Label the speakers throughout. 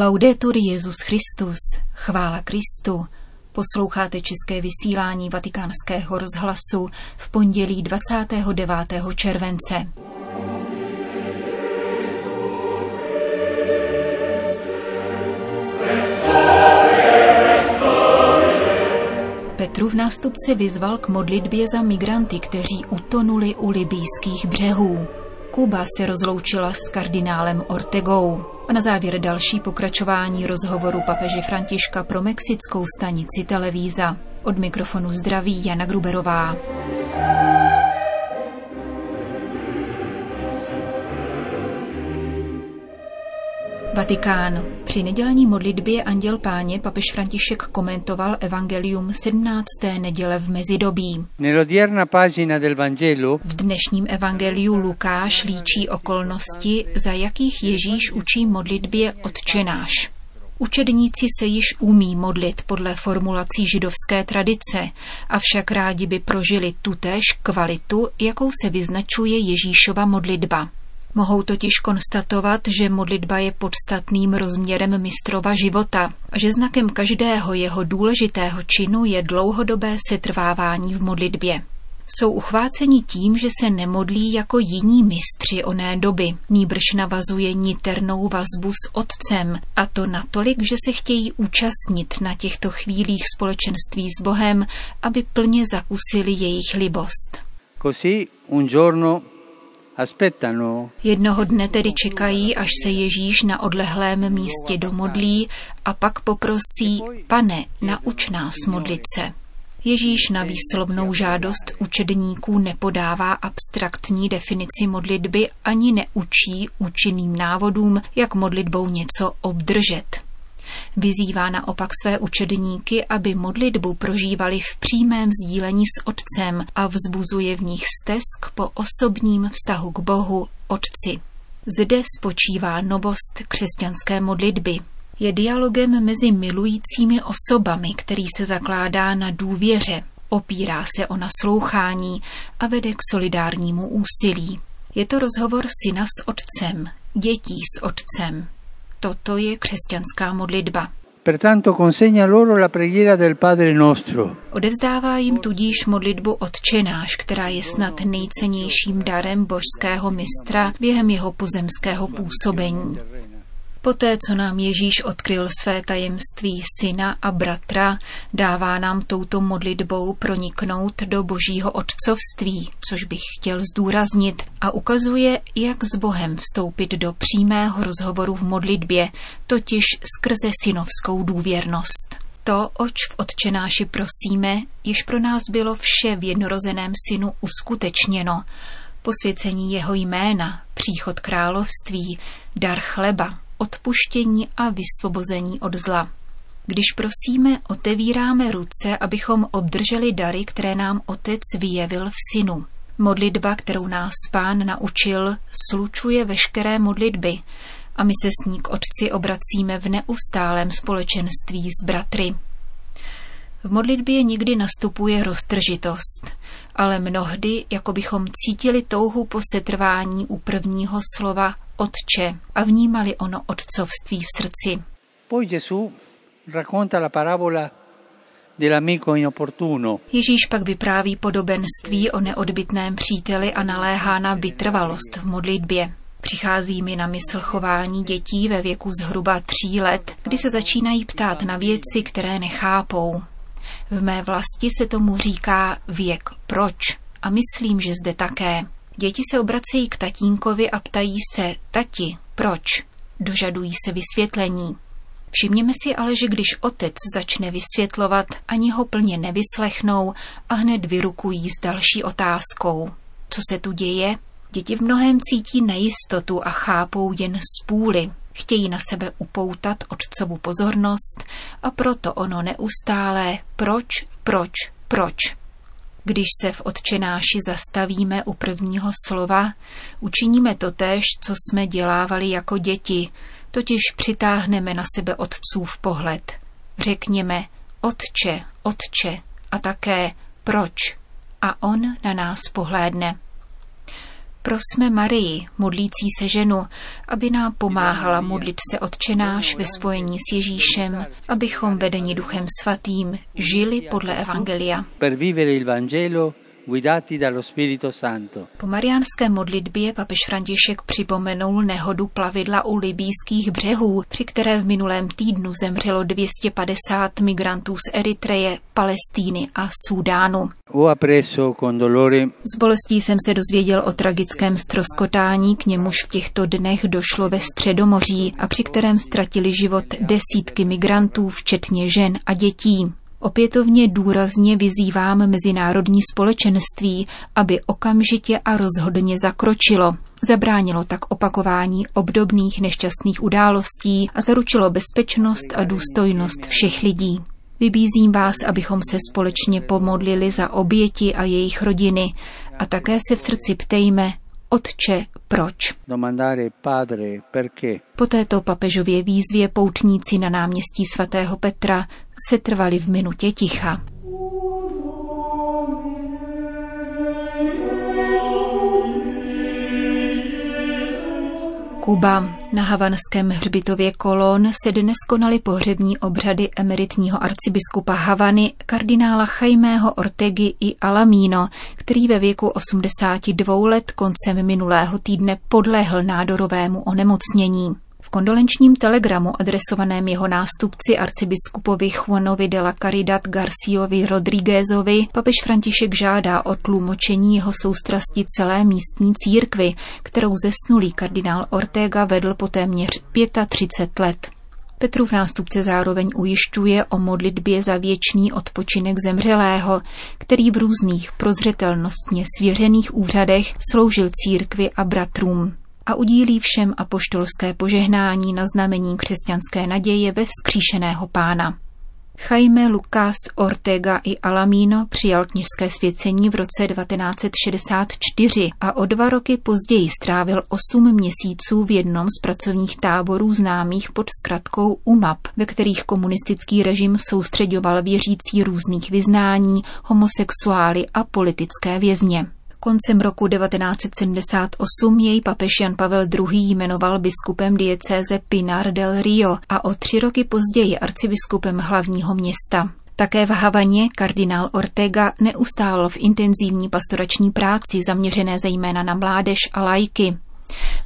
Speaker 1: Laudetur Jezus Christus, chvála Kristu. Posloucháte české vysílání Vatikánského rozhlasu v pondělí 29. července. Petrův nástupce vyzval k modlitbě za migranty, kteří utonuli u libýských břehů. Kuba se rozloučila s kardinálem Ortegou. A na závěr další pokračování rozhovoru papeže Františka pro mexickou stanici Televíza. Od mikrofonu zdraví Jana Gruberová. Vatikán. Při nedělní modlitbě Anděl Páně papež František komentoval evangelium 17. neděle v mezidobí. V dnešním evangeliu Lukáš líčí okolnosti, za jakých Ježíš učí modlitbě odčenáš. Učedníci se již umí modlit podle formulací židovské tradice, avšak rádi by prožili tutéž kvalitu, jakou se vyznačuje Ježíšova modlitba. Mohou totiž konstatovat, že modlitba je podstatným rozměrem mistrova života že znakem každého jeho důležitého činu je dlouhodobé setrvávání v modlitbě. Jsou uchváceni tím, že se nemodlí jako jiní mistři oné doby, nýbrž navazuje niternou vazbu s otcem, a to natolik, že se chtějí účastnit na těchto chvílích společenství s Bohem, aby plně zakusili jejich libost. Così un giorno Jednoho dne tedy čekají, až se Ježíš na odlehlém místě domodlí a pak poprosí, pane, nauč nás modlit se. Ježíš na výslovnou žádost učedníků nepodává abstraktní definici modlitby ani neučí účinným návodům, jak modlitbou něco obdržet. Vyzývá naopak své učedníky, aby modlitbu prožívali v přímém sdílení s Otcem a vzbuzuje v nich stesk po osobním vztahu k Bohu, Otci. Zde spočívá novost křesťanské modlitby. Je dialogem mezi milujícími osobami, který se zakládá na důvěře, opírá se o naslouchání a vede k solidárnímu úsilí. Je to rozhovor syna s otcem, dětí s otcem. Toto je křesťanská modlitba. Odevzdává jim tudíž modlitbu odčenáš, která je snad nejcennějším darem božského mistra během jeho pozemského působení. Poté, co nám Ježíš odkryl své tajemství syna a bratra, dává nám touto modlitbou proniknout do božího otcovství, což bych chtěl zdůraznit, a ukazuje, jak s Bohem vstoupit do přímého rozhovoru v modlitbě, totiž skrze synovskou důvěrnost. To, oč v Otčenáši prosíme, již pro nás bylo vše v jednorozeném synu uskutečněno, posvěcení jeho jména, příchod království, dar chleba, odpuštění a vysvobození od zla. Když prosíme, otevíráme ruce, abychom obdrželi dary, které nám Otec vyjevil v Synu. Modlitba, kterou nás Pán naučil, slučuje veškeré modlitby a my se s ní k Otci obracíme v neustálém společenství s bratry. V modlitbě někdy nastupuje roztržitost, ale mnohdy, jako bychom cítili touhu po setrvání u prvního slova Otče a vnímali ono otcovství v srdci. Poi Gesù racconta la parabola Ježíš pak vypráví podobenství o neodbitném příteli a naléhá na vytrvalost v modlitbě. Přichází mi na mysl chování dětí ve věku zhruba tří let, kdy se začínají ptát na věci, které nechápou. V mé vlasti se tomu říká věk proč a myslím, že zde také. Děti se obracejí k tatínkovi a ptají se, tati, proč? Dožadují se vysvětlení. Všimněme si ale, že když otec začne vysvětlovat, ani ho plně nevyslechnou a hned vyrukují s další otázkou. Co se tu děje? Děti v mnohem cítí nejistotu a chápou jen z půly. Chtějí na sebe upoutat otcovu pozornost a proto ono neustálé proč, proč, proč. Když se v odčenáši zastavíme u prvního slova, učiníme to též, co jsme dělávali jako děti, totiž přitáhneme na sebe otcův pohled. Řekněme Otče, Otče a také proč a on na nás pohlédne. Prosme Marii, modlící se ženu, aby nám pomáhala modlit se odčenáš ve spojení s Ježíšem, abychom vedeni Duchem Svatým žili podle Evangelia.
Speaker 2: Per vivere il Vangelo guidati dallo Spirito Santo.
Speaker 1: Po mariánské modlitbě papež František připomenul nehodu plavidla u libýských břehů, při které v minulém týdnu zemřelo 250 migrantů z Eritreje, Palestíny a Súdánu. S bolestí jsem se dozvěděl o tragickém stroskotání, k němuž v těchto dnech došlo ve Středomoří a při kterém ztratili život desítky migrantů, včetně žen a dětí. Opětovně důrazně vyzývám mezinárodní společenství, aby okamžitě a rozhodně zakročilo. Zabránilo tak opakování obdobných nešťastných událostí a zaručilo bezpečnost a důstojnost všech lidí. Vybízím vás, abychom se společně pomodlili za oběti a jejich rodiny a také se v srdci ptejme, Otče, proč? Po této papežově výzvě poutníci na náměstí svatého Petra se trvali v minutě ticha. Kuba. Na havanském hřbitově Kolon se dnes konaly pohřební obřady emeritního arcibiskupa Havany kardinála Chajmého Ortegy i Alamino, který ve věku 82 let koncem minulého týdne podlehl nádorovému onemocnění. V kondolenčním telegramu adresovaném jeho nástupci arcibiskupovi Juanovi de la Caridad Garciovi Rodríguezovi papež František žádá o tlumočení jeho soustrasti celé místní církvy, kterou zesnulý kardinál Ortega vedl po téměř 35 let. Petrův nástupce zároveň ujišťuje o modlitbě za věčný odpočinek zemřelého, který v různých prozřetelnostně svěřených úřadech sloužil církvi a bratrům a udílí všem apoštolské požehnání na znamení křesťanské naděje ve vzkříšeného pána. Jaime Lucas Ortega i Alamino přijal kněžské svěcení v roce 1964 a o dva roky později strávil osm měsíců v jednom z pracovních táborů známých pod zkratkou UMAP, ve kterých komunistický režim soustředoval věřící různých vyznání, homosexuály a politické vězně. Koncem roku 1978 jej papež Jan Pavel II. jmenoval biskupem diecéze Pinar del Rio a o tři roky později arcibiskupem hlavního města. Také v Havaně kardinál Ortega neustál v intenzivní pastorační práci zaměřené zejména na mládež a lajky.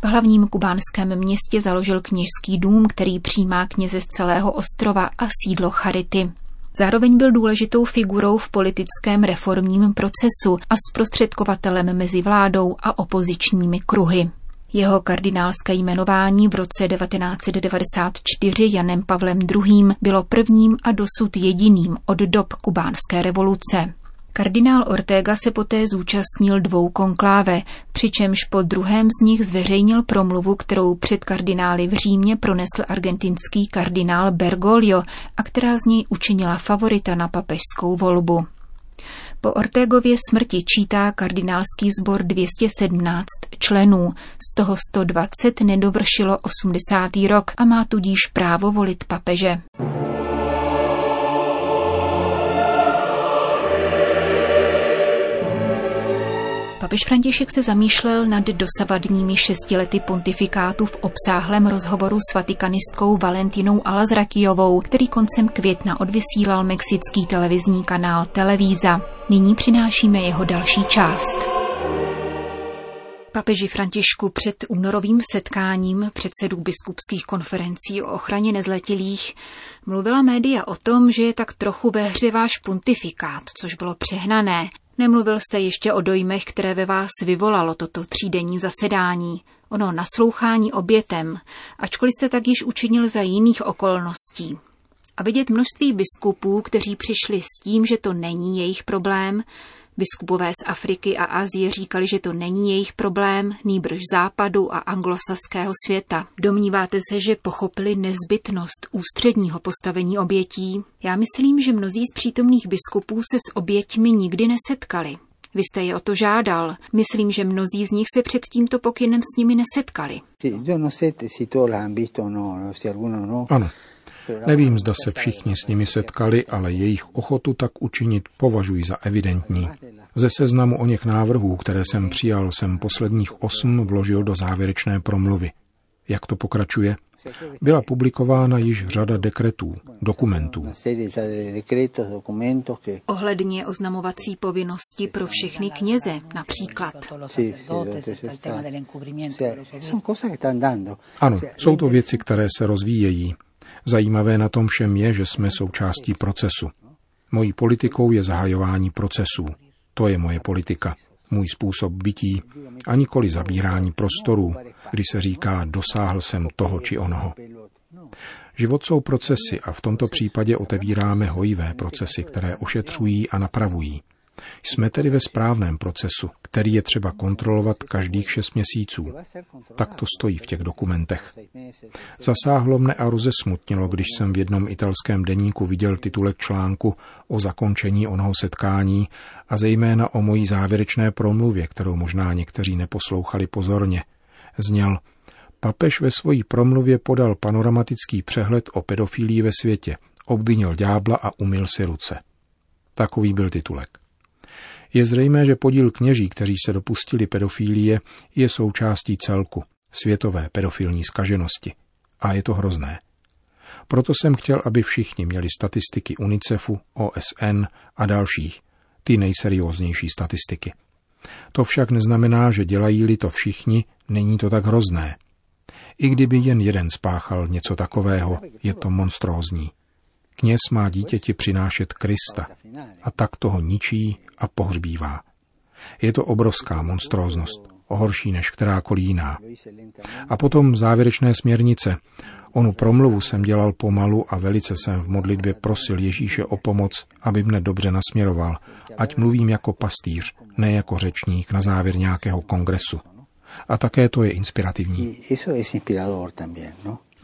Speaker 1: V hlavním kubánském městě založil kněžský dům, který přijímá kněze z celého ostrova a sídlo Charity. Zároveň byl důležitou figurou v politickém reformním procesu a zprostředkovatelem mezi vládou a opozičními kruhy. Jeho kardinálské jmenování v roce 1994 Janem Pavlem II. bylo prvním a dosud jediným od dob kubánské revoluce. Kardinál Ortega se poté zúčastnil dvou konkláve, přičemž po druhém z nich zveřejnil promluvu, kterou před kardinály v Římě pronesl argentinský kardinál Bergoglio a která z něj učinila favorita na papežskou volbu. Po Ortegově smrti čítá kardinálský sbor 217 členů, z toho 120 nedovršilo 80. rok a má tudíž právo volit papeže. Papež František se zamýšlel nad dosavadními šesti lety pontifikátu v obsáhlém rozhovoru s vatikanistkou Valentinou Alazrakijovou, který koncem května odvysílal mexický televizní kanál Televíza. Nyní přinášíme jeho další část. Papeži Františku před únorovým setkáním předsedů biskupských konferencí o ochraně nezletilých mluvila média o tom, že je tak trochu ve hře váš pontifikát, což bylo přehnané Nemluvil jste ještě o dojmech, které ve vás vyvolalo toto třídenní zasedání, ono naslouchání obětem, ačkoliv jste tak již učinil za jiných okolností. A vidět množství biskupů, kteří přišli s tím, že to není jejich problém, Biskupové z Afriky a Asie říkali, že to není jejich problém, nýbrž západu a anglosaského světa. Domníváte se, že pochopili nezbytnost ústředního postavení obětí? Já myslím, že mnozí z přítomných biskupů se s oběťmi nikdy nesetkali. Vy jste je o to žádal. Myslím, že mnozí z nich se před tímto pokynem s nimi nesetkali.
Speaker 3: Ano. Nevím, zda se všichni s nimi setkali, ale jejich ochotu tak učinit považuji za evidentní. Ze seznamu o něch návrhů, které jsem přijal, jsem posledních osm vložil do závěrečné promluvy. Jak to pokračuje? Byla publikována již řada dekretů, dokumentů.
Speaker 1: Ohledně oznamovací povinnosti pro všechny kněze, například.
Speaker 3: Ano, jsou to věci, které se rozvíjejí. Zajímavé na tom všem je, že jsme součástí procesu. Mojí politikou je zahajování procesů. To je moje politika, můj způsob bytí a nikoli zabírání prostoru, kdy se říká, dosáhl jsem toho či onoho. Život jsou procesy a v tomto případě otevíráme hojivé procesy, které ošetřují a napravují. Jsme tedy ve správném procesu, který je třeba kontrolovat každých šest měsíců. Tak to stojí v těch dokumentech. Zasáhlo mne a rozesmutnilo, když jsem v jednom italském deníku viděl titulek článku o zakončení onoho setkání a zejména o mojí závěrečné promluvě, kterou možná někteří neposlouchali pozorně. Zněl, papež ve svojí promluvě podal panoramatický přehled o pedofilii ve světě, obvinil ďábla a umil si ruce. Takový byl titulek. Je zřejmé, že podíl kněží, kteří se dopustili pedofílie, je součástí celku, světové pedofilní skaženosti. A je to hrozné. Proto jsem chtěl, aby všichni měli statistiky UNICEFu, OSN a dalších, ty nejserióznější statistiky. To však neznamená, že dělají-li to všichni, není to tak hrozné. I kdyby jen jeden spáchal něco takového, je to monstrózní. Kněz má dítěti přinášet Krista a tak toho ničí a pohřbívá. Je to obrovská monstróznost, horší než kterákoliv jiná. A potom závěrečné směrnice. Onu promluvu jsem dělal pomalu a velice jsem v modlitbě prosil Ježíše o pomoc, aby mne dobře nasměroval, ať mluvím jako pastýř, ne jako řečník na závěr nějakého kongresu. A také to je inspirativní.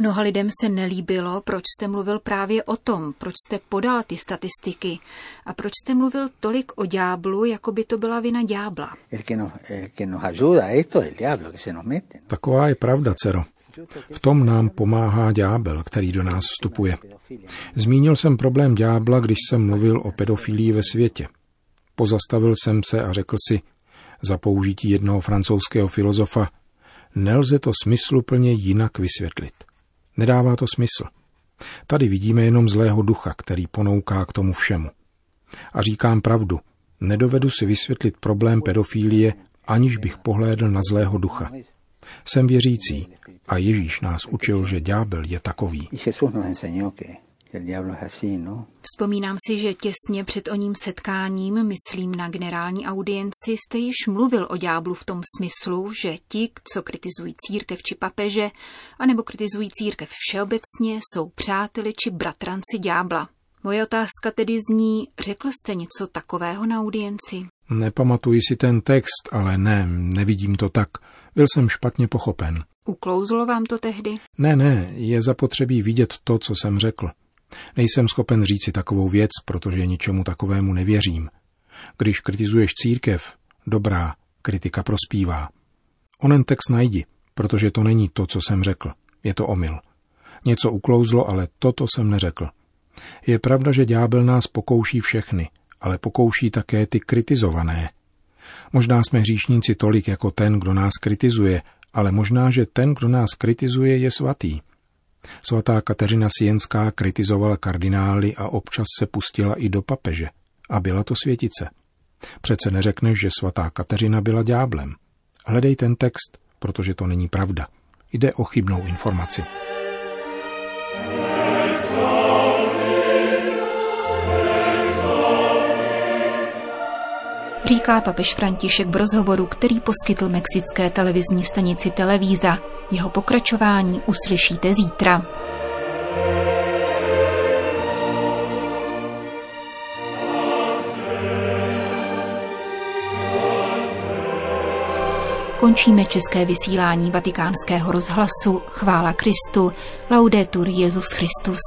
Speaker 1: Mnoha lidem se nelíbilo, proč jste mluvil právě o tom, proč jste podal ty statistiky a proč jste mluvil tolik o ďáblu, jako by to byla vina ďábla.
Speaker 3: Taková je pravda, dcero. V tom nám pomáhá ďábel, který do nás vstupuje. Zmínil jsem problém ďábla, když jsem mluvil o pedofilii ve světě. Pozastavil jsem se a řekl si, za použití jednoho francouzského filozofa, nelze to smysluplně jinak vysvětlit. Nedává to smysl. Tady vidíme jenom zlého ducha, který ponouká k tomu všemu. A říkám pravdu, nedovedu si vysvětlit problém pedofílie, aniž bych pohlédl na zlého ducha. Jsem věřící a Ježíš nás učil, že ďábel je takový.
Speaker 1: No? Vzpomínám si, že těsně před o ním setkáním, myslím na generální audienci, jste již mluvil o ďáblu v tom smyslu, že ti, co kritizují církev či papeže, anebo kritizují církev všeobecně, jsou přáteli či bratranci ďábla. Moje otázka tedy zní, řekl jste něco takového na audienci?
Speaker 3: Nepamatuji si ten text, ale ne, nevidím to tak. Byl jsem špatně pochopen.
Speaker 1: Uklouzlo vám to tehdy?
Speaker 3: Ne, ne, je zapotřebí vidět to, co jsem řekl. Nejsem schopen říci takovou věc, protože ničemu takovému nevěřím. Když kritizuješ církev, dobrá, kritika prospívá. Onen text najdi, protože to není to, co jsem řekl. Je to omyl. Něco uklouzlo, ale toto jsem neřekl. Je pravda, že ďábel nás pokouší všechny, ale pokouší také ty kritizované. Možná jsme hříšníci tolik jako ten, kdo nás kritizuje, ale možná, že ten, kdo nás kritizuje, je svatý. Svatá Kateřina Sienská kritizovala kardinály a občas se pustila i do papeže. A byla to světice. Přece neřekneš, že svatá Kateřina byla dňáblem. Hledej ten text, protože to není pravda. Jde o chybnou informaci.
Speaker 1: Říká papež František v rozhovoru, který poskytl mexické televizní stanici Televíza. Jeho pokračování uslyšíte zítra. Končíme české vysílání vatikánského rozhlasu. Chvála Kristu. Laudetur Jezus Christus.